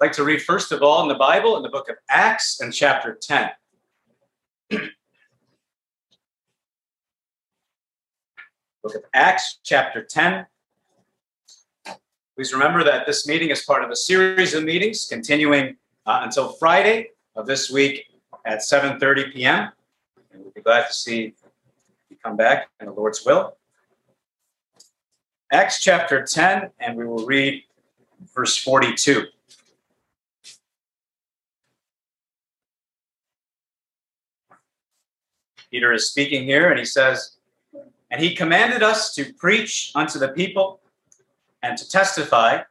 I'd like to read first of all in the Bible in the book of Acts and chapter 10. book of Acts, chapter 10. Please remember that this meeting is part of a series of meetings continuing uh, until Friday of this week at 7:30 p.m. And we'll be glad to see you come back in the Lord's will. Acts chapter 10, and we will read verse 42. Peter is speaking here, and he says, And he commanded us to preach unto the people and to testify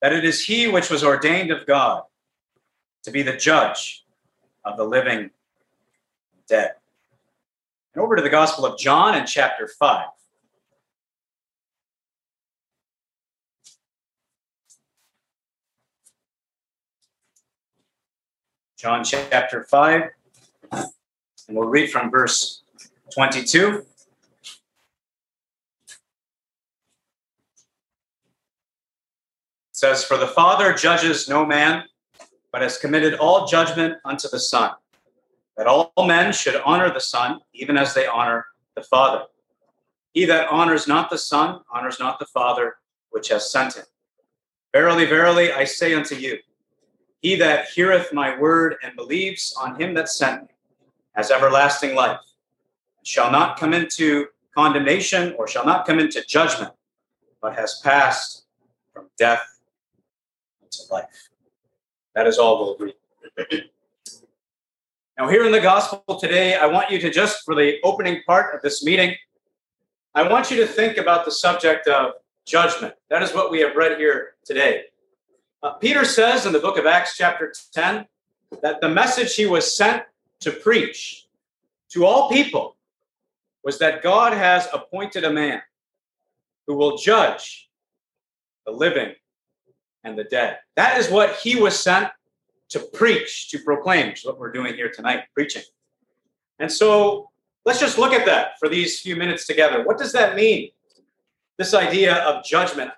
that it is he which was ordained of God to be the judge of the living and dead. And over to the Gospel of John in chapter 5. John chapter 5, and we'll read from verse 22. It says, For the Father judges no man, but has committed all judgment unto the Son, that all men should honor the Son, even as they honor the Father. He that honors not the Son honors not the Father which has sent him. Verily, verily, I say unto you, he that heareth my word and believes on him that sent me has everlasting life, shall not come into condemnation or shall not come into judgment, but has passed from death into life. That is all we'll read. now, here in the gospel today, I want you to just, for the opening part of this meeting, I want you to think about the subject of judgment. That is what we have read here today. Uh, Peter says in the book of Acts, chapter 10, that the message he was sent to preach to all people was that God has appointed a man who will judge the living and the dead. That is what he was sent to preach, to proclaim, which is what we're doing here tonight, preaching. And so let's just look at that for these few minutes together. What does that mean? This idea of judgment.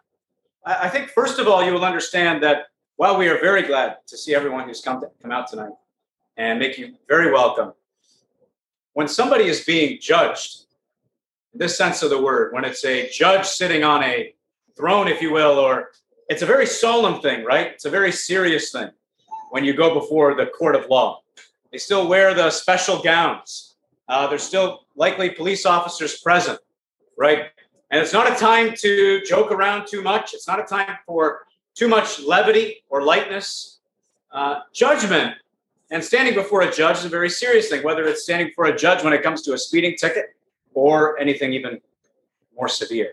I think, first of all, you will understand that while we are very glad to see everyone who's come, to, come out tonight and make you very welcome, when somebody is being judged, in this sense of the word, when it's a judge sitting on a throne, if you will, or it's a very solemn thing, right? It's a very serious thing when you go before the court of law. They still wear the special gowns. Uh, there's still likely police officers present, right? And it's not a time to joke around too much. It's not a time for too much levity or lightness. Uh, judgment and standing before a judge is a very serious thing, whether it's standing before a judge when it comes to a speeding ticket or anything even more severe.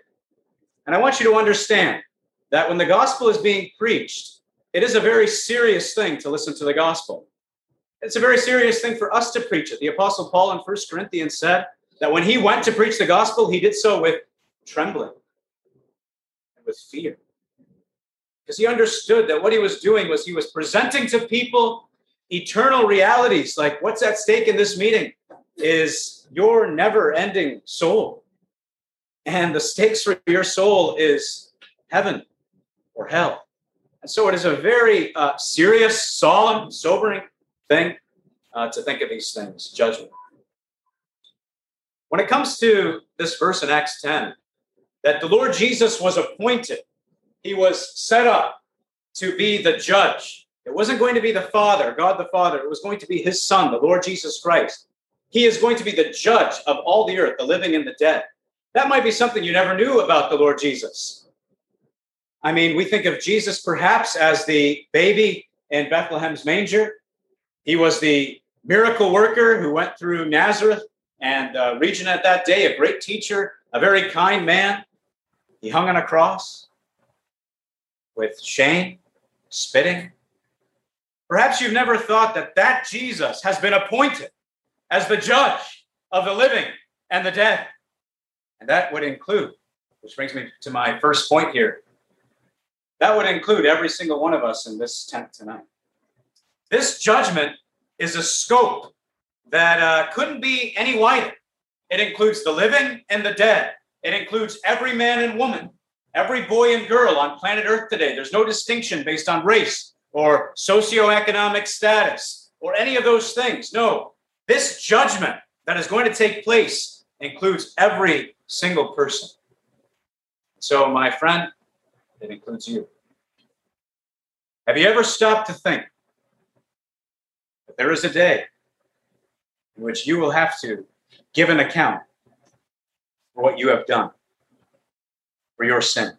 And I want you to understand that when the gospel is being preached, it is a very serious thing to listen to the gospel. It's a very serious thing for us to preach it. The Apostle Paul in First Corinthians said that when he went to preach the gospel, he did so with trembling and with fear. Because he understood that what he was doing was he was presenting to people eternal realities. Like what's at stake in this meeting is your never ending soul. And the stakes for your soul is heaven or hell. And so it is a very uh, serious, solemn, sobering thing uh, to think of these things judgment. When it comes to this verse in Acts 10, that the Lord Jesus was appointed, he was set up to be the judge. It wasn't going to be the Father, God the Father, it was going to be his Son, the Lord Jesus Christ. He is going to be the judge of all the earth, the living and the dead. That might be something you never knew about the Lord Jesus. I mean, we think of Jesus perhaps as the baby in Bethlehem's manger. He was the miracle worker who went through Nazareth and uh, region at that day, a great teacher, a very kind man. He hung on a cross with shame, spitting. Perhaps you've never thought that that Jesus has been appointed as the judge of the living and the dead. And that would include, which brings me to my first point here, that would include every single one of us in this tent tonight. This judgment is a scope that uh, couldn't be any wider. It includes the living and the dead. It includes every man and woman, every boy and girl on planet Earth today. There's no distinction based on race, or socioeconomic status or any of those things. No, this judgment that is going to take place includes every single person. So, my friend, it includes you. Have you ever stopped to think that there is a day in which you will have to give an account for what you have done, for your sin?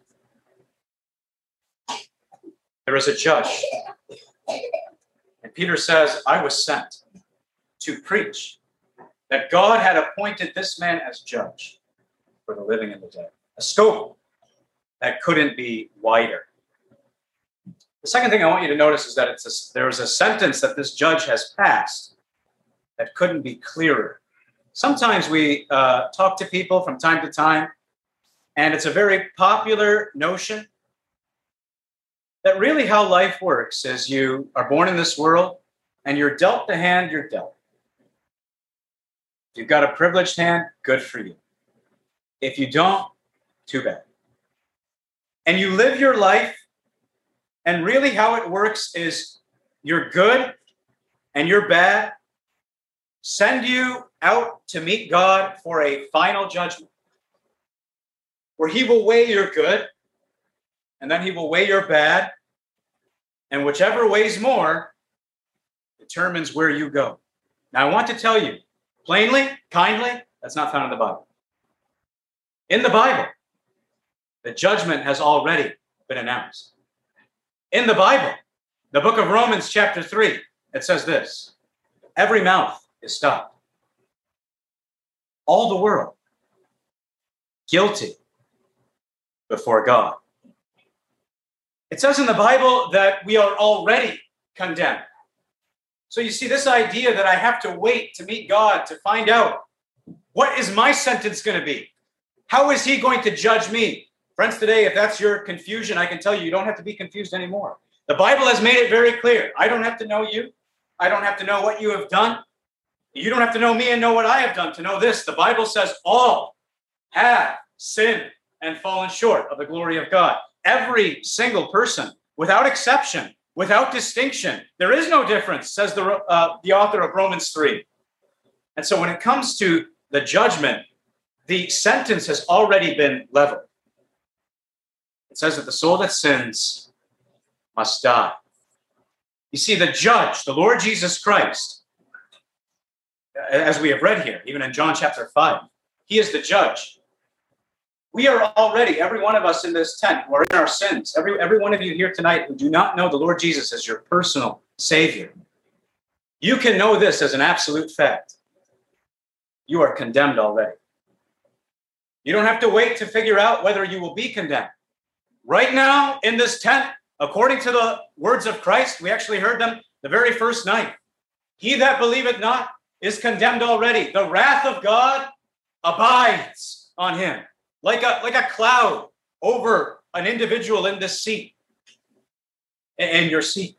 There is a judge. And Peter says, I was sent to preach that God had appointed this man as judge for the living and the dead. A scope that couldn't be wider. The second thing I want you to notice is that it's a, there is a sentence that this judge has passed that couldn't be clearer. Sometimes we uh, talk to people from time to time, and it's a very popular notion that really how life works is you are born in this world and you're dealt the hand you're dealt. If you've got a privileged hand, good for you. If you don't, too bad. And you live your life and really, how it works is you're good and you're bad, send you out to meet God for a final judgment where He will weigh your good and then He will weigh your bad. And whichever weighs more determines where you go. Now, I want to tell you plainly, kindly, that's not found in the Bible. In the Bible, the judgment has already been announced in the Bible. The book of Romans, chapter 3, it says this Every mouth is stopped. All the world guilty before God. It says in the Bible that we are already condemned. So you see, this idea that I have to wait to meet God to find out what is my sentence going to be? How is He going to judge me? Friends, today, if that's your confusion, I can tell you, you don't have to be confused anymore. The Bible has made it very clear. I don't have to know you. I don't have to know what you have done. You don't have to know me and know what I have done to know this. The Bible says all have sinned and fallen short of the glory of God. Every single person, without exception, without distinction. There is no difference, says the, uh, the author of Romans 3. And so when it comes to the judgment, the sentence has already been leveled. It says that the soul that sins must die. You see, the judge, the Lord Jesus Christ, as we have read here, even in John chapter 5, he is the judge. We are already, every one of us in this tent, who are in our sins, every, every one of you here tonight who do not know the Lord Jesus as your personal Savior, you can know this as an absolute fact. You are condemned already. You don't have to wait to figure out whether you will be condemned. Right now, in this tent, according to the words of Christ, we actually heard them the very first night. He that believeth not is condemned already. The wrath of God abides on him like a, like a cloud over an individual in this seat and your seat.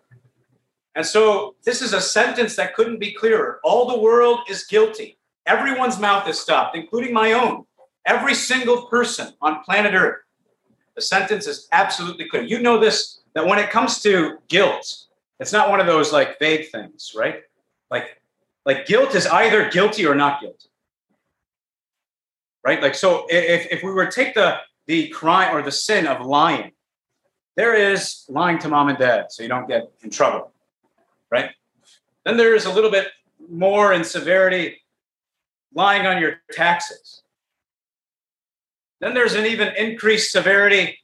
And so this is a sentence that couldn't be clearer. All the world is guilty. Everyone's mouth is stopped, including my own. Every single person on planet Earth the sentence is absolutely clear. You know this that when it comes to guilt, it's not one of those like vague things, right? Like, like guilt is either guilty or not guilty, right? Like, so if, if we were to take the the crime or the sin of lying, there is lying to mom and dad so you don't get in trouble, right? Then there is a little bit more in severity lying on your taxes then there's an even increased severity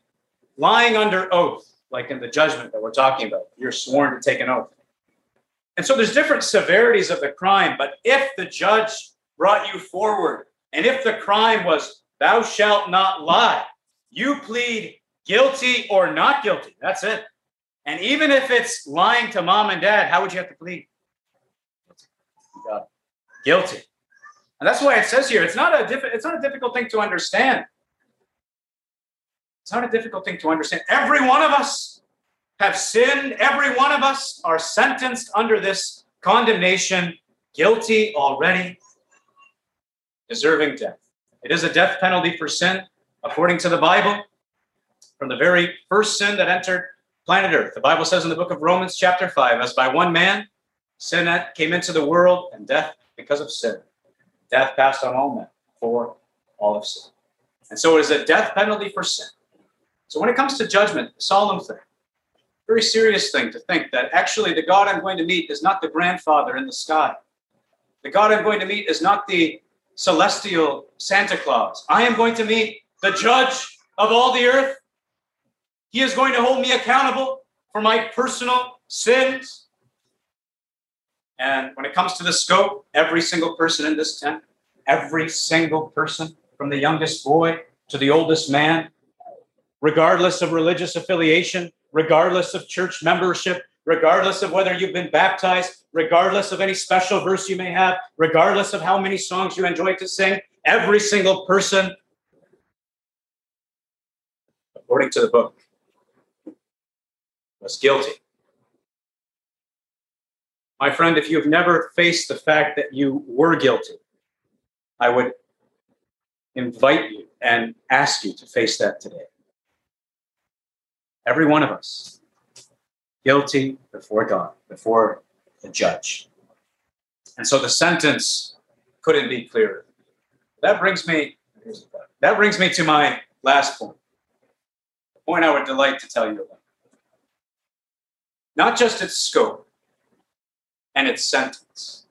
lying under oath, like in the judgment that we're talking about. You're sworn to take an oath. And so there's different severities of the crime, but if the judge brought you forward and if the crime was, thou shalt not lie, you plead guilty or not guilty. That's it. And even if it's lying to mom and dad, how would you have to plead? Guilty. And that's why it says here, it's not a diff- it's not a difficult thing to understand. It's not a difficult thing to understand. Every one of us have sinned. Every one of us are sentenced under this condemnation, guilty already, deserving death. It is a death penalty for sin, according to the Bible. From the very first sin that entered planet Earth. The Bible says in the book of Romans, chapter 5, as by one man, sin came into the world, and death because of sin. Death passed on all men for all of sin. And so it is a death penalty for sin. So when it comes to judgment, a solemn thing, very serious thing to think that actually the God I'm going to meet is not the grandfather in the sky. The God I'm going to meet is not the celestial Santa Claus. I am going to meet the judge of all the earth. He is going to hold me accountable for my personal sins. And when it comes to the scope, every single person in this tent, every single person, from the youngest boy to the oldest man, regardless of religious affiliation, regardless of church membership, regardless of whether you've been baptized, regardless of any special verse you may have, regardless of how many songs you enjoy to sing, every single person, according to the book, was guilty. My friend, if you've never faced the fact that you were guilty, I would invite you and ask you to face that today. Every one of us guilty before God, before the judge. And so the sentence couldn't be clearer. That brings me that brings me to my last point. The point I would delight to tell you about. Not just its scope and its sentence,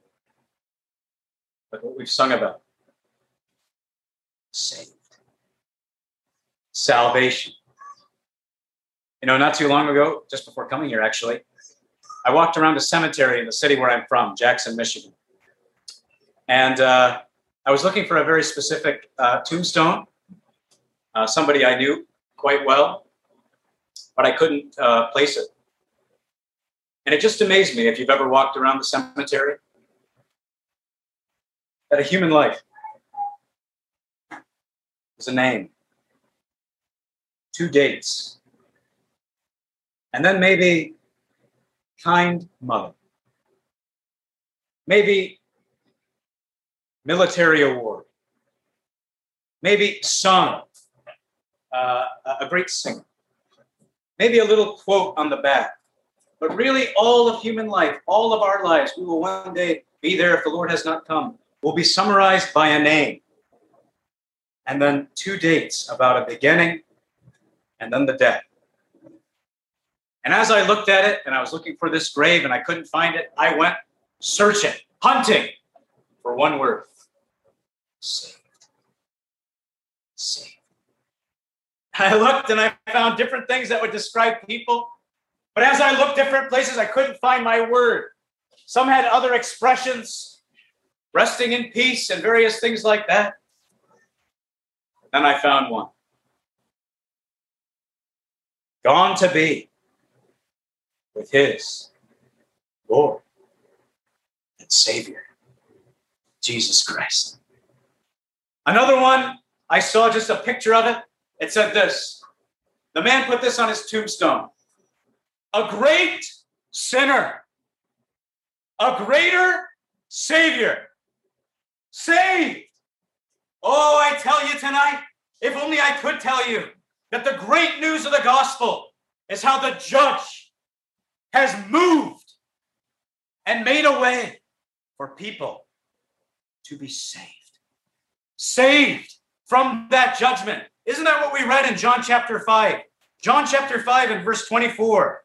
but what we've sung about. Saved. Salvation. You know, not too long ago, just before coming here, actually, I walked around a cemetery in the city where I'm from, Jackson, Michigan. And uh, I was looking for a very specific uh, tombstone, uh, somebody I knew quite well, but I couldn't uh, place it. And it just amazed me if you've ever walked around the cemetery that a human life is a name, two dates, and then maybe kind mother. Maybe military award. Maybe son, uh, a great singer. Maybe a little quote on the back. But really, all of human life, all of our lives, we will one day be there if the Lord has not come, will be summarized by a name. And then two dates about a beginning and then the death. And as I looked at it and I was looking for this grave and I couldn't find it, I went searching, hunting for one word saved. Saved. I looked and I found different things that would describe people. But as I looked different places, I couldn't find my word. Some had other expressions, resting in peace and various things like that. Then I found one. Gone to be with his Lord and Savior, Jesus Christ. Another one, I saw just a picture of it. It said this The man put this on his tombstone a great sinner, a greater Savior, saved. Oh, I tell you tonight, if only I could tell you that the great news of the gospel is how the judge has moved and made a way for people to be saved. Saved from that judgment. Isn't that what we read in John chapter 5? John chapter 5 and verse 24.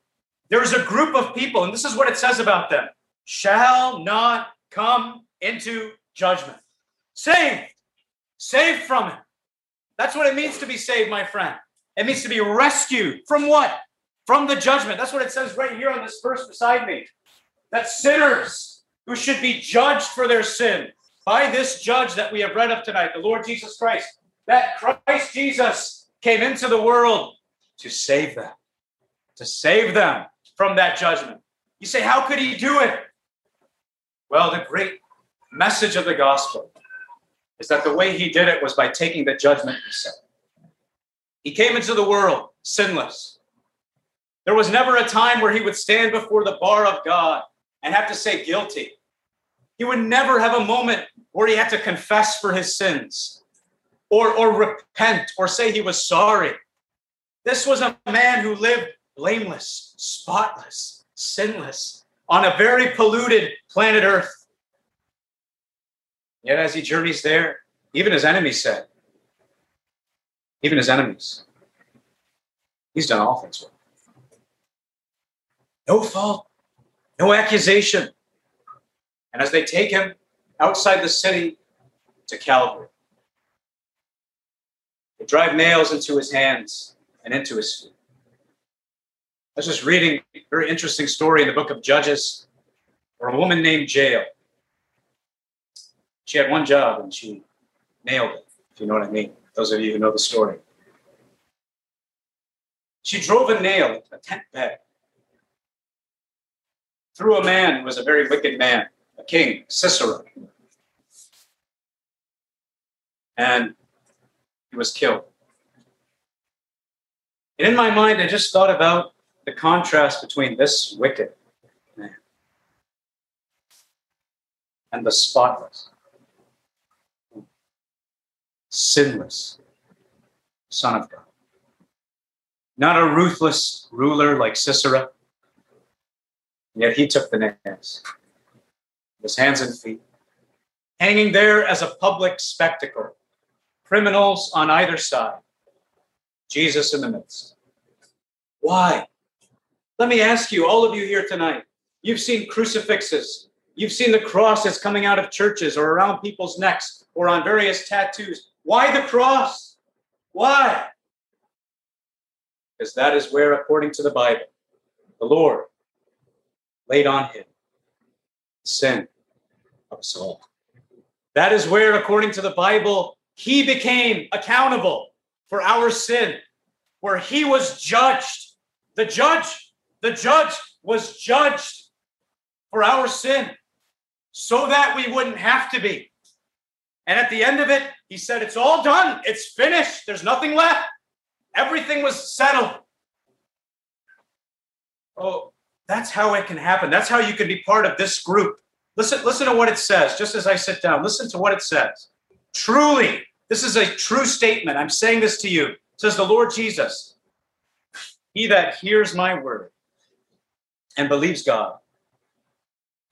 There is a group of people, and this is what it says about them shall not come into judgment. Saved. Saved from it. That's what it means to be saved, my friend. It means to be rescued from what? From the judgment. That's what it says right here on this verse beside me. That sinners who should be judged for their sin by this judge that we have read of tonight, the Lord Jesus Christ, that Christ Jesus came into the world to save them, to save them from that judgment. You say, how could he do it? Well, the great message of the gospel is that the way he did it was by taking the judgment himself. He came into the world sinless there was never a time where he would stand before the bar of God and have to say guilty. He would never have a moment where he had to confess for his sins or, or repent or say he was sorry. This was a man who lived blameless, spotless, sinless, on a very polluted planet Earth. Yet as he journeys there, even his enemies said, even his enemies, he's done all things well. No fault, no accusation. And as they take him outside the city to Calvary, they drive nails into his hands and into his feet. I was just reading a very interesting story in the book of Judges where a woman named Jael. She had one job and she nailed it, if you know what I mean. Those of you who know the story. She drove a nail, a tent peg, through a man who was a very wicked man, a king, Sisera. And he was killed. And in my mind, I just thought about the contrast between this wicked man and the spotless, sinless Son of God. Not a ruthless ruler like Sisera, yet he took the nails, his hands and feet, hanging there as a public spectacle, criminals on either side, Jesus in the midst. Why? Let me ask you, all of you here tonight, you've seen crucifixes, you've seen the crosses coming out of churches or around people's necks or on various tattoos. Why the cross? Why? Because that is where, according to the Bible, the Lord laid on him sin of us all. That is where, according to the Bible, he became accountable for our sin, where he was judged. The judge the judge was judged for our sin so that we wouldn't have to be. And at the end of it, he said, It's all done. It's finished. There's nothing left. Everything was settled. Oh, that's how it can happen. That's how you can be part of this group. Listen, listen to what it says, just as I sit down. Listen to what it says. Truly, this is a true statement. I'm saying this to you. It says the Lord Jesus, He that hears my word and believes God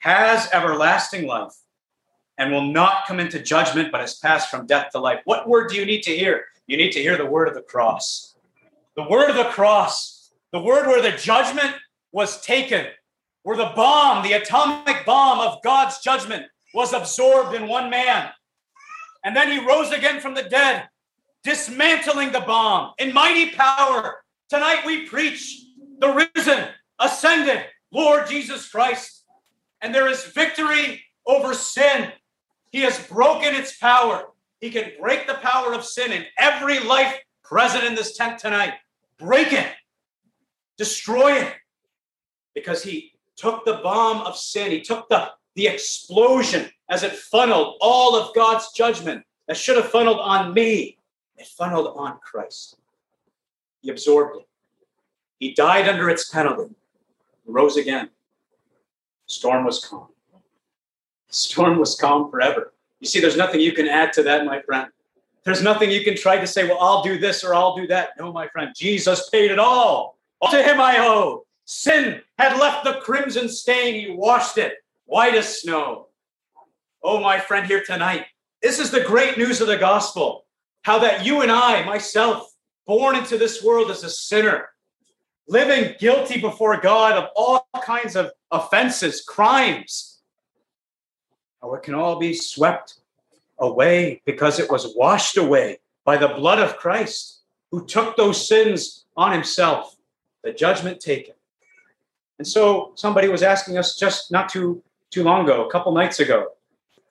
has everlasting life and will not come into judgment, but has passed from death to life. What word do you need to hear? You need to hear the word of the cross. The word of the cross, the word where the judgment was taken, where the bomb, the atomic bomb of God's judgment, was absorbed in one man. And then he rose again from the dead, dismantling the bomb in mighty power. Tonight we preach the risen, ascended, Lord Jesus Christ. And there is victory over sin. He has broken its power. He can break the power of sin in every life present in this tent tonight. Break it, destroy it, because he took the bomb of sin. He took the, the explosion as it funneled all of God's judgment that should have funneled on me. It funneled on Christ. He absorbed it. He died under its penalty rose again. Storm was calm. Storm was calm forever. You see, there's nothing you can add to that, my friend. There's nothing you can try to say, well, I'll do this or I'll do that. No, my friend, Jesus paid it all. all to him I owe. Sin had left the crimson stain. He washed it white as snow. Oh, my friend, here tonight, this is the great news of the gospel. How that you and I, myself, born into this world as a sinner, living guilty before God of all kinds of offenses, crimes. Oh, it can all be swept away because it was washed away by the blood of Christ, who took those sins on himself, the judgment taken. And so somebody was asking us just not too too long ago, a couple nights ago,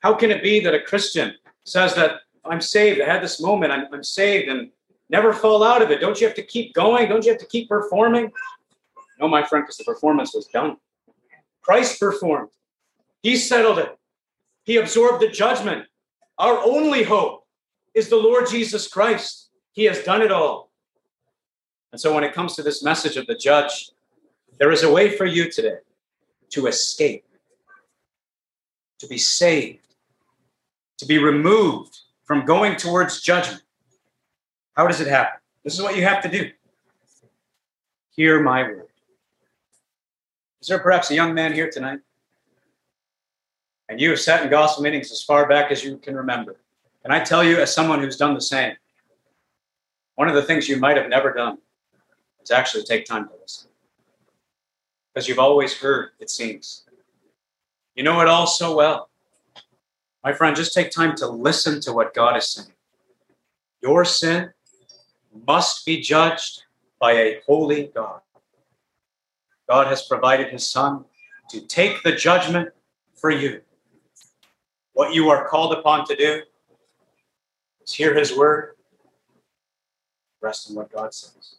how can it be that a Christian says that I'm saved? I had this moment, I'm, I'm saved, and Never fall out of it. Don't you have to keep going? Don't you have to keep performing? No, my friend, because the performance was done. Christ performed. He settled it. He absorbed the judgment. Our only hope is the Lord Jesus Christ. He has done it all. And so when it comes to this message of the judge, there is a way for you today to escape, to be saved, to be removed from going towards judgment how does it happen? This is what you have to do. Hear my word. Is there perhaps a young man here tonight? And you have sat in gospel meetings as far back as you can remember. And I tell you, as someone who's done the same, one of the things you might have never done is actually take time to listen. Because you've always heard, it seems. You know it all so well. My friend, just take time to listen to what God is saying. Your sin must be judged by a holy God. God has provided his Son to take the judgment for you. What you are called upon to do is hear his word, rest in what God says.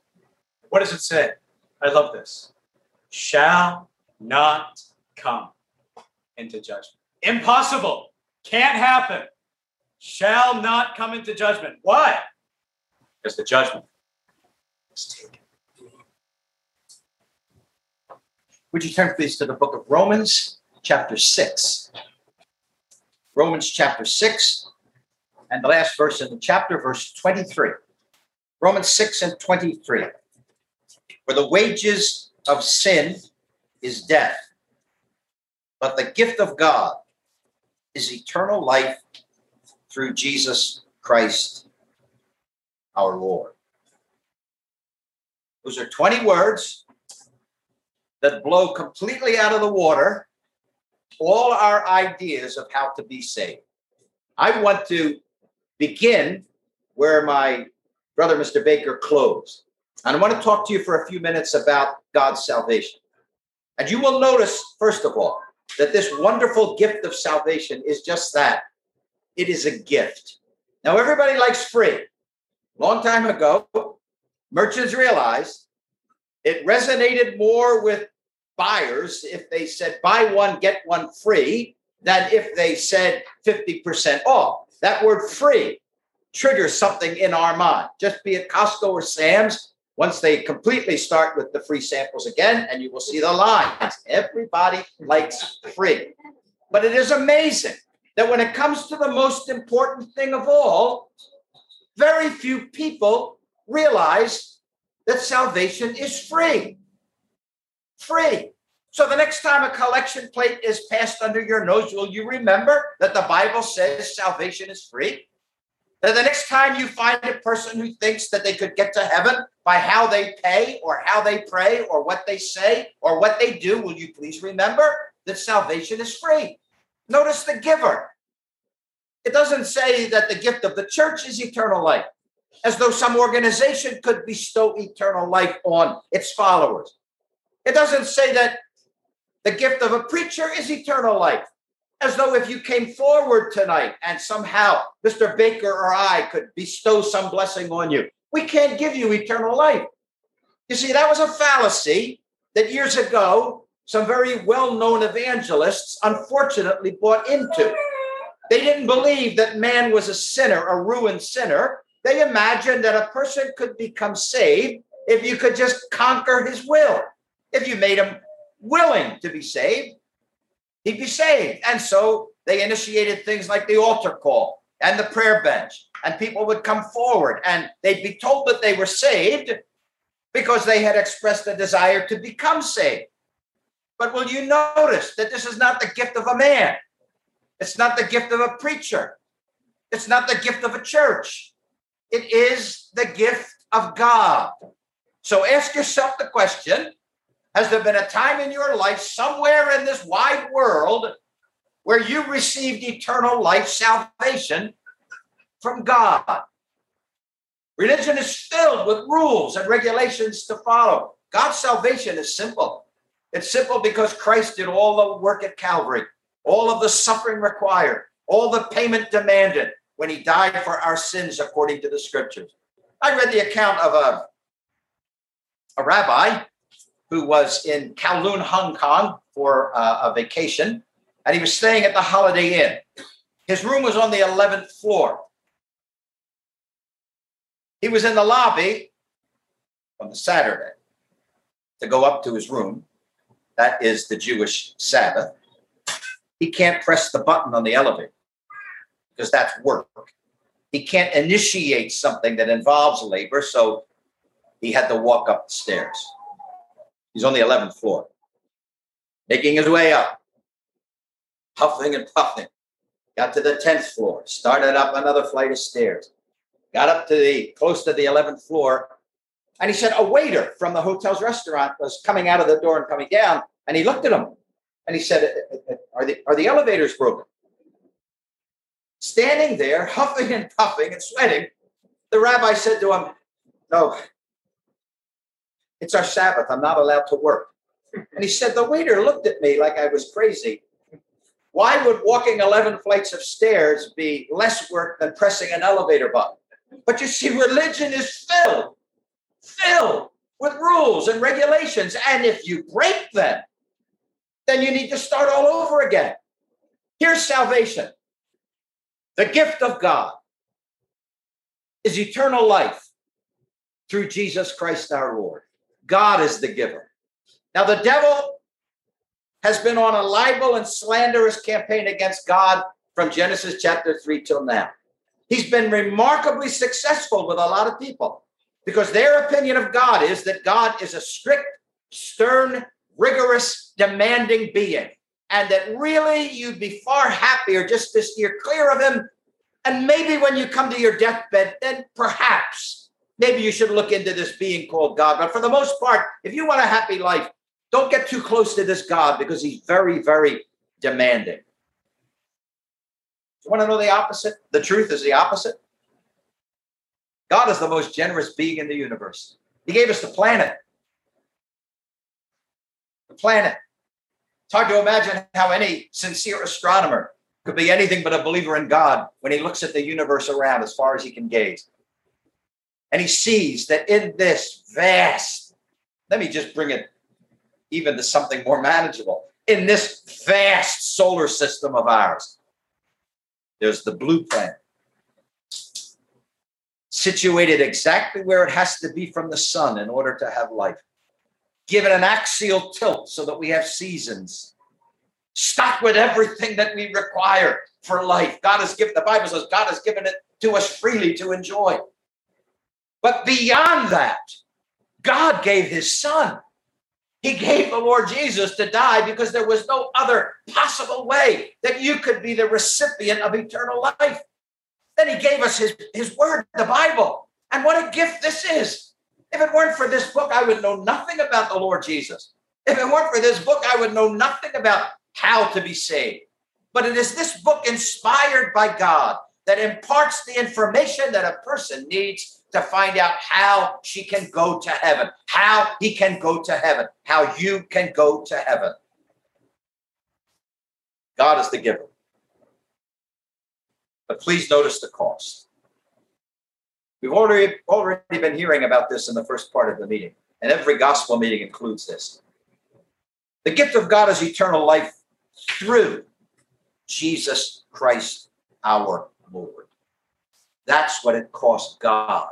What does it say? I love this. Shall not come into judgment. Impossible. Can't happen. Shall not come into judgment. Why? Because the judgment is taken. Would you turn please to the book of Romans, chapter 6? Romans chapter 6, and the last verse in the chapter, verse 23. Romans 6 and 23. For the wages of sin is death, but the gift of God is eternal life through Jesus Christ our Lord. Those are 20 words that blow completely out of the water all our ideas of how to be saved. I want to begin where my brother, Mr. Baker, closed. And I want to talk to you for a few minutes about God's salvation. And you will notice, first of all, that this wonderful gift of salvation is just that it is a gift. Now, everybody likes free. Long time ago, merchants realized it resonated more with buyers if they said buy one, get one free than if they said 50% off. That word free triggers something in our mind. Just be it Costco or Sam's, once they completely start with the free samples again, and you will see the lines. Everybody likes free. But it is amazing that when it comes to the most important thing of all, very few people realize that salvation is free. Free. So the next time a collection plate is passed under your nose, will you remember that the Bible says salvation is free? The next time you find a person who thinks that they could get to heaven by how they pay or how they pray or what they say or what they do, will you please remember that salvation is free? Notice the giver. It doesn't say that the gift of the church is eternal life, as though some organization could bestow eternal life on its followers. It doesn't say that the gift of a preacher is eternal life, as though if you came forward tonight and somehow Mr. Baker or I could bestow some blessing on you, we can't give you eternal life. You see, that was a fallacy that years ago some very well known evangelists unfortunately bought into. They didn't believe that man was a sinner, a ruined sinner. They imagined that a person could become saved if you could just conquer his will. If you made him willing to be saved, he'd be saved. And so they initiated things like the altar call and the prayer bench. And people would come forward and they'd be told that they were saved because they had expressed a desire to become saved. But will you notice that this is not the gift of a man? It's not the gift of a preacher. It's not the gift of a church. It is the gift of God. So ask yourself the question Has there been a time in your life, somewhere in this wide world, where you received eternal life salvation from God? Religion is filled with rules and regulations to follow. God's salvation is simple. It's simple because Christ did all the work at Calvary all of the suffering required, all the payment demanded when he died for our sins according to the scriptures. I read the account of a, a rabbi who was in Kowloon, Hong Kong for uh, a vacation, and he was staying at the Holiday Inn. His room was on the 11th floor. He was in the lobby on the Saturday to go up to his room. That is the Jewish Sabbath he can't press the button on the elevator because that's work. He can't initiate something that involves labor, so he had to walk up the stairs. He's on the 11th floor. making his way up, puffing and puffing. Got to the 10th floor, started up another flight of stairs, got up to the close to the 11th floor. And he said a waiter from the hotel's restaurant was coming out of the door and coming down. And he looked at him and he said, uh, uh, uh, Are the, are the elevators broken? Standing there, huffing and puffing and sweating, the rabbi said to him, No, it's our Sabbath. I'm not allowed to work. And he said, The waiter looked at me like I was crazy. Why would walking 11 flights of stairs be less work than pressing an elevator button? But you see, religion is filled, filled with rules and regulations. And if you break them, then you need to start all over again. Here's salvation the gift of God is eternal life through Jesus Christ our Lord. God is the giver. Now, the devil has been on a libel and slanderous campaign against God from Genesis chapter 3 till now. He's been remarkably successful with a lot of people because their opinion of God is that God is a strict, stern, rigorous, demanding being, and that really you'd be far happier just to steer clear of him. And maybe when you come to your deathbed, then perhaps maybe you should look into this being called God. But for the most part, if you want a happy life, don't get too close to this God because he's very, very demanding. You want to know the opposite? The truth is the opposite. God is the most generous being in the universe. He gave us the planet. The planet. It's hard to imagine how any sincere astronomer could be anything but a believer in God when he looks at the universe around as far as he can gaze. And he sees that in this vast, let me just bring it even to something more manageable, in this vast solar system of ours, there's the blue planet, situated exactly where it has to be from the sun in order to have life. Given an axial tilt so that we have seasons, stocked with everything that we require for life. God has given, the Bible says, God has given it to us freely to enjoy. But beyond that, God gave his son. He gave the Lord Jesus to die because there was no other possible way that you could be the recipient of eternal life. Then he gave us his, his word, the Bible. And what a gift this is. If it weren't for this book, I would know nothing about the Lord Jesus. If it weren't for this book, I would know nothing about how to be saved. But it is this book inspired by God that imparts the information that a person needs to find out how she can go to heaven, how he can go to heaven, how you can go to heaven. God is the giver. But please notice the cost. We've already, already been hearing about this in the first part of the meeting, and every gospel meeting includes this. The gift of God is eternal life through Jesus Christ our Lord. That's what it cost God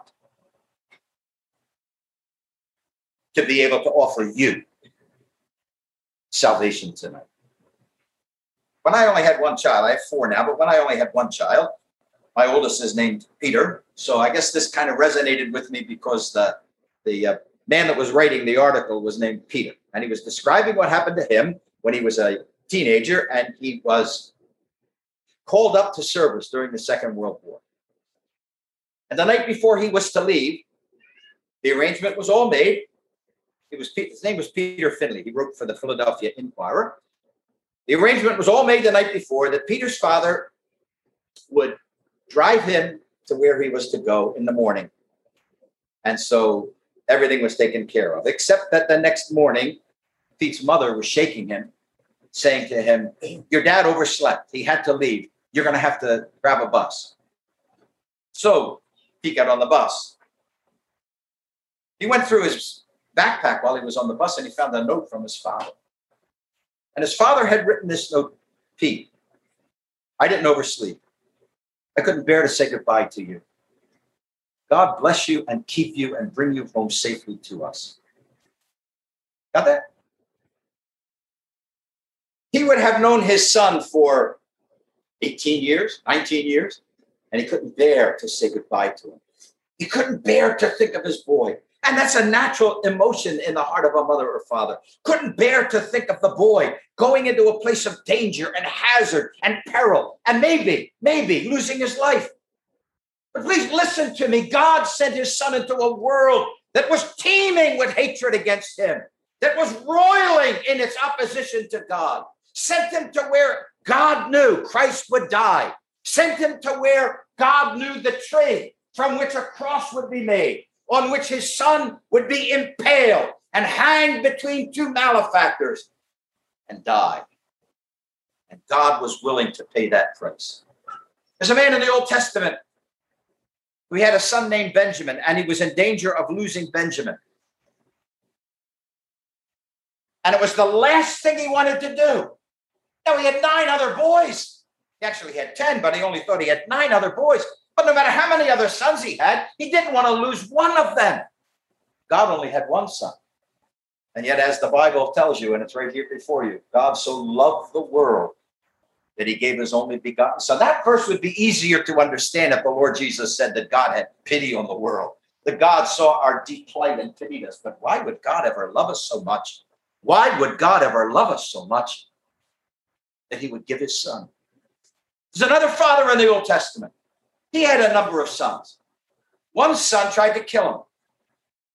to be able to offer you salvation tonight. When I only had one child, I have four now, but when I only had one child, my oldest is named Peter. So I guess this kind of resonated with me because the the uh, man that was writing the article was named Peter, and he was describing what happened to him when he was a teenager, and he was called up to service during the Second World War. And the night before he was to leave, the arrangement was all made it was his name was Peter Finley. He wrote for the Philadelphia Inquirer. The arrangement was all made the night before that Peter's father would drive him to where he was to go in the morning. And so everything was taken care of, except that the next morning, Pete's mother was shaking him, saying to him, Your dad overslept. He had to leave. You're going to have to grab a bus. So he got on the bus. He went through his backpack while he was on the bus and he found a note from his father. And his father had written this note Pete, I didn't oversleep. I couldn't bear to say goodbye to you. God bless you and keep you and bring you home safely to us. Got that? He would have known his son for 18 years, 19 years, and he couldn't bear to say goodbye to him. He couldn't bear to think of his boy And that's a natural emotion in the heart of a mother or father. Couldn't bear to think of the boy going into a place of danger and hazard and peril and maybe, maybe losing his life. But please listen to me. God sent his son into a world that was teeming with hatred against him, that was roiling in its opposition to God, sent him to where God knew Christ would die, sent him to where God knew the tree from which a cross would be made, on which his son would be impaled and hanged between two malefactors and die. And God was willing to pay that price. There's a man in the Old Testament we had a son named Benjamin, and he was in danger of losing Benjamin. And it was the last thing he wanted to do. Now, he had nine other boys. He actually had 10, but he only thought he had nine other boys. But no matter how many other sons he had, he didn't want to lose one of them. God only had one son. And yet, as the Bible tells you, and it's right here before you, God so loved the world that he gave his only begotten son. That verse would be easier to understand if the Lord Jesus said that God had pity on the world, that God saw our deep plight and pitied us. But why would God ever love us so much? Why would God ever love us so much that he would give his son? There's another father in the Old Testament. He had a number of sons. One son tried to kill him,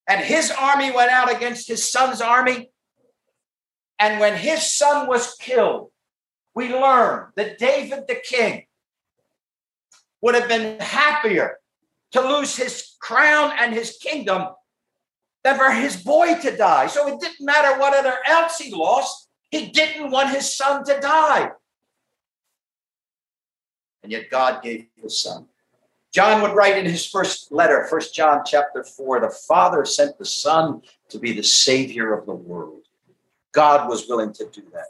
and his army went out against his son's army. And when his son was killed, we learn that David the king would have been happier to lose his crown and his kingdom than for his boy to die. So it didn't matter what other else he lost, he didn't want his son to die. And yet God gave his son. John would write in his first letter, First John chapter 4, the Father sent the Son to be the Savior of the world. God was willing to do that.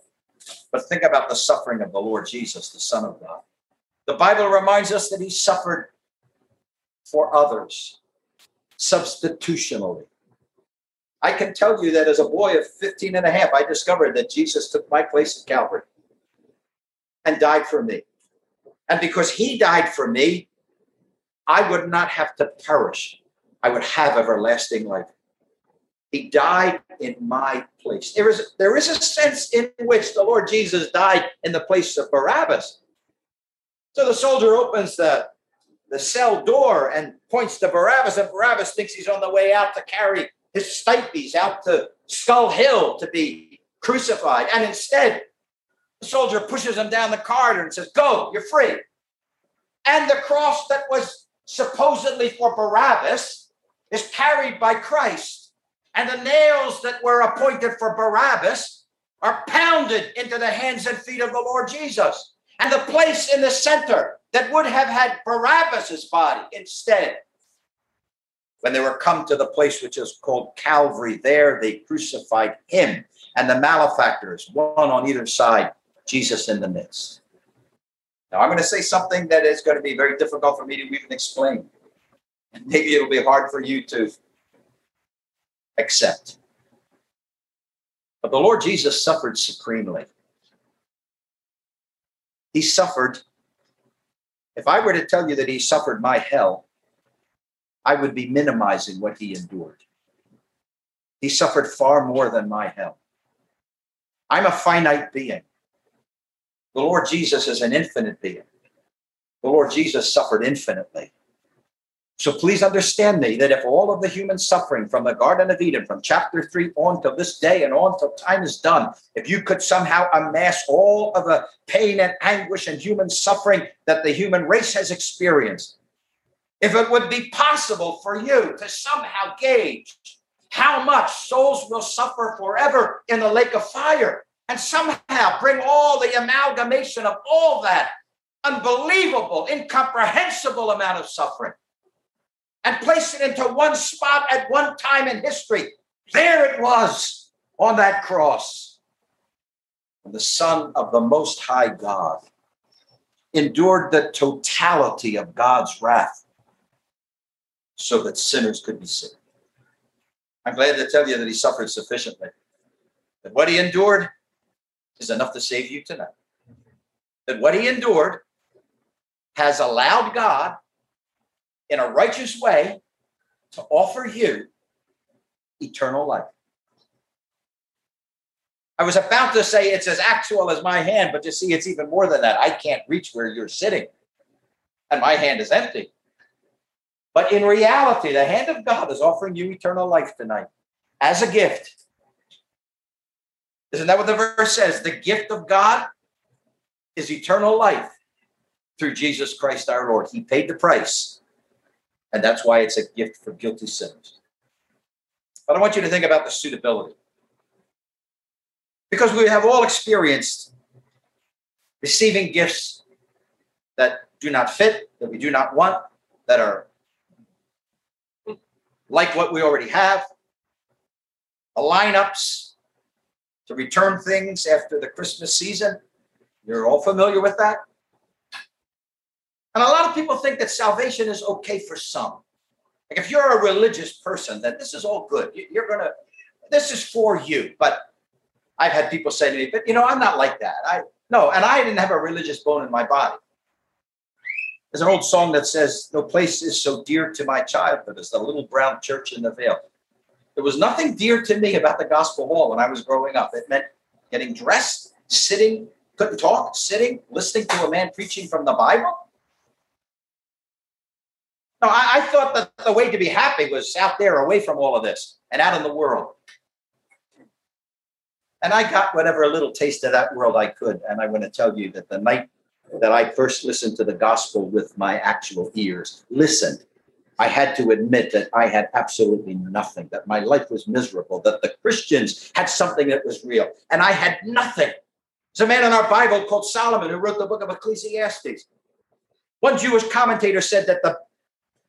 But think about the suffering of the Lord Jesus, the Son of God. The Bible reminds us that he suffered for others substitutionally. I can tell you that as a boy of 15 and a half, I discovered that Jesus took my place at Calvary and died for me. And because he died for me, I would not have to perish. I would have everlasting life. He died in my place. There is, there is a sense in which the Lord Jesus died in the place of Barabbas. So the soldier opens the, the cell door and points to Barabbas, and Barabbas thinks he's on the way out to carry his stipes out to Skull Hill to be crucified. And instead, the soldier pushes him down the corridor and says, Go, you're free. And the cross that was supposedly for Barabbas is carried by Christ and the nails that were appointed for Barabbas are pounded into the hands and feet of the Lord Jesus. And the place in the center that would have had Barabbas's body instead, when they were come to the place which is called Calvary, there they crucified him and the malefactors, one on either side, Jesus in the midst. Now, I'm going to say something that is going to be very difficult for me to even explain. And maybe it'll be hard for you to accept. But the Lord Jesus suffered supremely. He suffered. If I were to tell you that he suffered my hell, I would be minimizing what he endured. He suffered far more than my hell. I'm a finite being. The Lord Jesus is an infinite being. The Lord Jesus suffered infinitely. So please understand me that if all of the human suffering from the Garden of Eden, from chapter three on to this day and on till time is done, if you could somehow amass all of the pain and anguish and human suffering that the human race has experienced, if it would be possible for you to somehow gauge how much souls will suffer forever in the lake of fire, and somehow bring all the amalgamation of all that unbelievable, incomprehensible amount of suffering and place it into one spot at one time in history. There it was on that cross. And the Son of the Most High God endured the totality of God's wrath so that sinners could be saved. I'm glad to tell you that he suffered sufficiently. That what he endured is enough to save you tonight. That what he endured has allowed God in a righteous way to offer you eternal life. I was about to say it's as actual as my hand, but you see, it's even more than that. I can't reach where you're sitting, and my hand is empty. But in reality, the hand of God is offering you eternal life tonight as a gift. Isn't that what the verse says? The gift of God is eternal life through Jesus Christ our Lord. He paid the price, and that's why it's a gift for guilty sinners. But I want you to think about the suitability. Because we have all experienced receiving gifts that do not fit, that we do not want, that are like what we already have, the lineups to return things after the Christmas season. You're all familiar with that. And a lot of people think that salvation is okay for some. Like if you're a religious person, then this is all good. You're going to, this is for you. But I've had people say to me, but you know, I'm not like that. I, no, and I didn't have a religious bone in my body. There's an old song that says, No place is so dear to my childhood as the little brown church in the vale. There was nothing dear to me about the gospel hall when I was growing up. It meant getting dressed, sitting, couldn't talk, sitting, listening to a man preaching from the Bible. No, I, I thought that the way to be happy was out there away from all of this and out in the world. And I got whatever little taste of that world I could. And I want to tell you that the night that I first listened to the gospel with my actual ears, listened, I had to admit that I had absolutely nothing, that my life was miserable, that the Christians had something that was real, and I had nothing. There's a man in our Bible called Solomon who wrote the book of Ecclesiastes. One Jewish commentator said that the,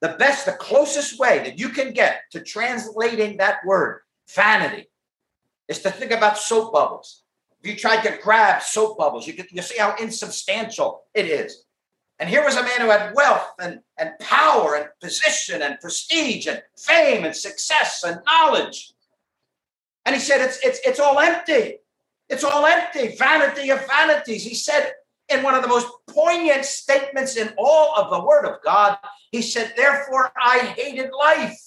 the best, the closest way that you can get to translating that word, vanity, is to think about soap bubbles. If you tried to grab soap bubbles, you, could, you see how insubstantial it is. And here was a man who had wealth and, and power and position and prestige and fame and success and knowledge. And he said, it's, it's, it's all empty. It's all empty. Vanity of vanities. He said in one of the most poignant statements in all of the Word of God, he said, Therefore I hated life.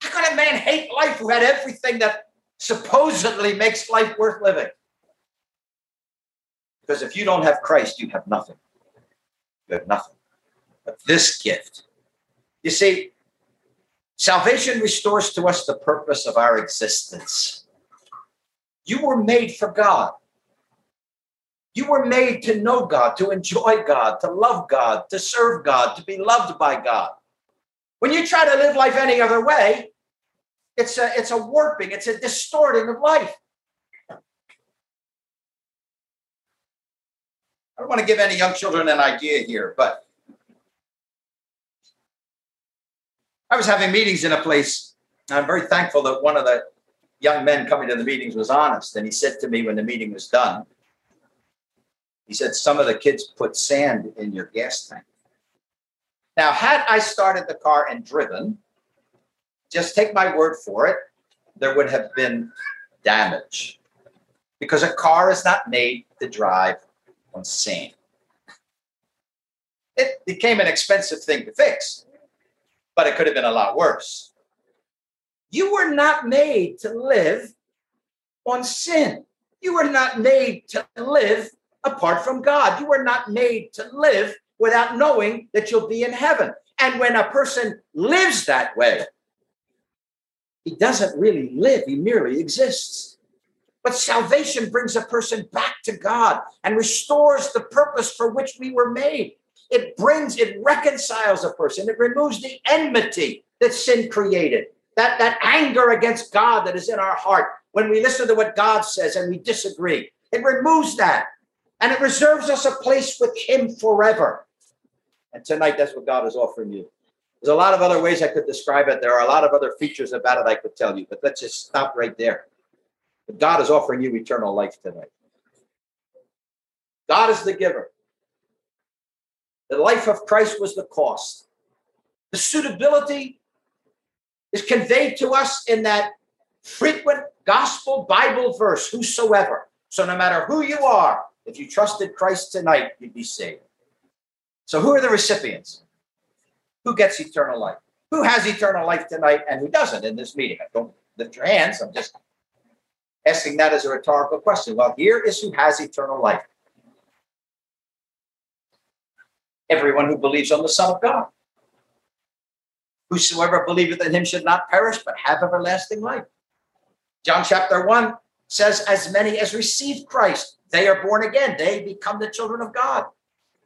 How could a man hate life who had everything that supposedly makes life worth living? Because if you don't have Christ, you have nothing. You have nothing. But this gift, you see, salvation restores to us the purpose of our existence. You were made for God. You were made to know God, to enjoy God, to love God, to serve God, to be loved by God. When you try to live life any other way, it's a, it's a warping, it's a distorting of life. I don't want to give any young children an idea here, but I was having meetings in a place. I'm very thankful that one of the young men coming to the meetings was honest. And he said to me when the meeting was done, he said, Some of the kids put sand in your gas tank. Now, had I started the car and driven, just take my word for it, there would have been damage because a car is not made to drive on sand. It became an expensive thing to fix, but it could have been a lot worse. You were not made to live on sin. You were not made to live apart from God. You were not made to live without knowing that you'll be in heaven. And when a person lives that way, he doesn't really live, he merely exists. But salvation brings a person back to God and restores the purpose for which we were made. It brings, it reconciles a person. It removes the enmity that sin created, that, that anger against God that is in our heart when we listen to what God says and we disagree. It removes that and it reserves us a place with Him forever. And tonight, that's what God is offering you. There's a lot of other ways I could describe it. There are a lot of other features about it I could tell you, but let's just stop right there. God is offering you eternal life tonight. God is the giver. The life of Christ was the cost. The suitability is conveyed to us in that frequent gospel Bible verse, whosoever. So no matter who you are, if you trusted Christ tonight, you'd be saved. So who are the recipients? Who gets eternal life? Who has eternal life tonight and who doesn't in this meeting? I don't lift your hands. I'm just asking that as a rhetorical question. Well, here is who has eternal life everyone who believes on the Son of God. Whosoever believeth in him should not perish, but have everlasting life. John chapter 1 says, As many as received Christ, they are born again. They become the children of God.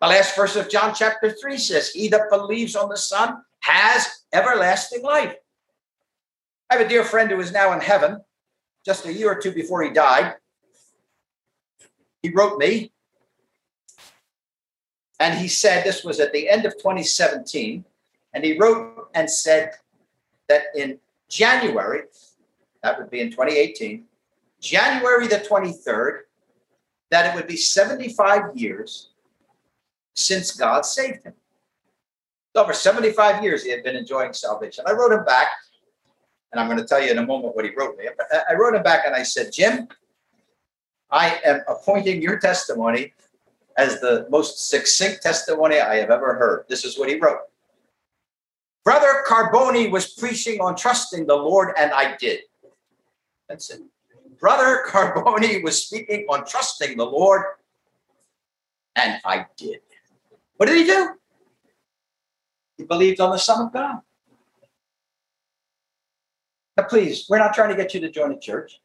The last verse of John chapter 3 says, He that believes on the Son has everlasting life. I have a dear friend who is now in heaven, just a year or two before he died. He wrote me, and he said this was at the end of 2017, and he wrote and said that in January, that would be in 2018, January the 23rd, that it would be 75 years since God saved him. Over 75 years he had been enjoying salvation. I wrote him back, and I'm going to tell you in a moment what he wrote me. I wrote him back and I said, Jim, I am appointing your testimony as the most succinct testimony I have ever heard. This is what he wrote. Brother Carboni was preaching on trusting the Lord, and I did. That's it. Brother Carboni was speaking on trusting the Lord, and I did. What did he do? He believed on the Son of God. Now, please, we're not trying to get you to join a church.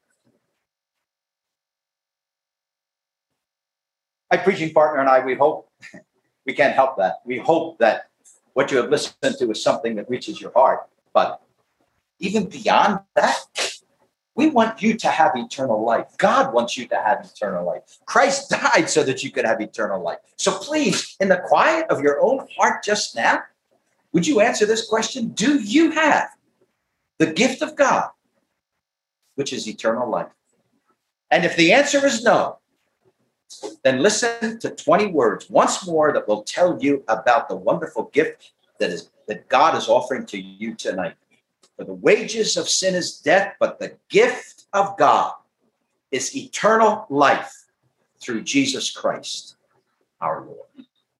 My preaching partner and I, we hope, we can't help that. We hope that what you have listened to is something that reaches your heart. But even beyond that, we want you to have eternal life. God wants you to have eternal life. Christ died so that you could have eternal life. So please, in the quiet of your own heart just now, would you answer this question? Do you have the gift of God, which is eternal life? And if the answer is no, then listen to 20 words once more that will tell you about the wonderful gift that is that God is offering to you tonight. For the wages of sin is death, but the gift of God is eternal life through Jesus Christ, our Lord.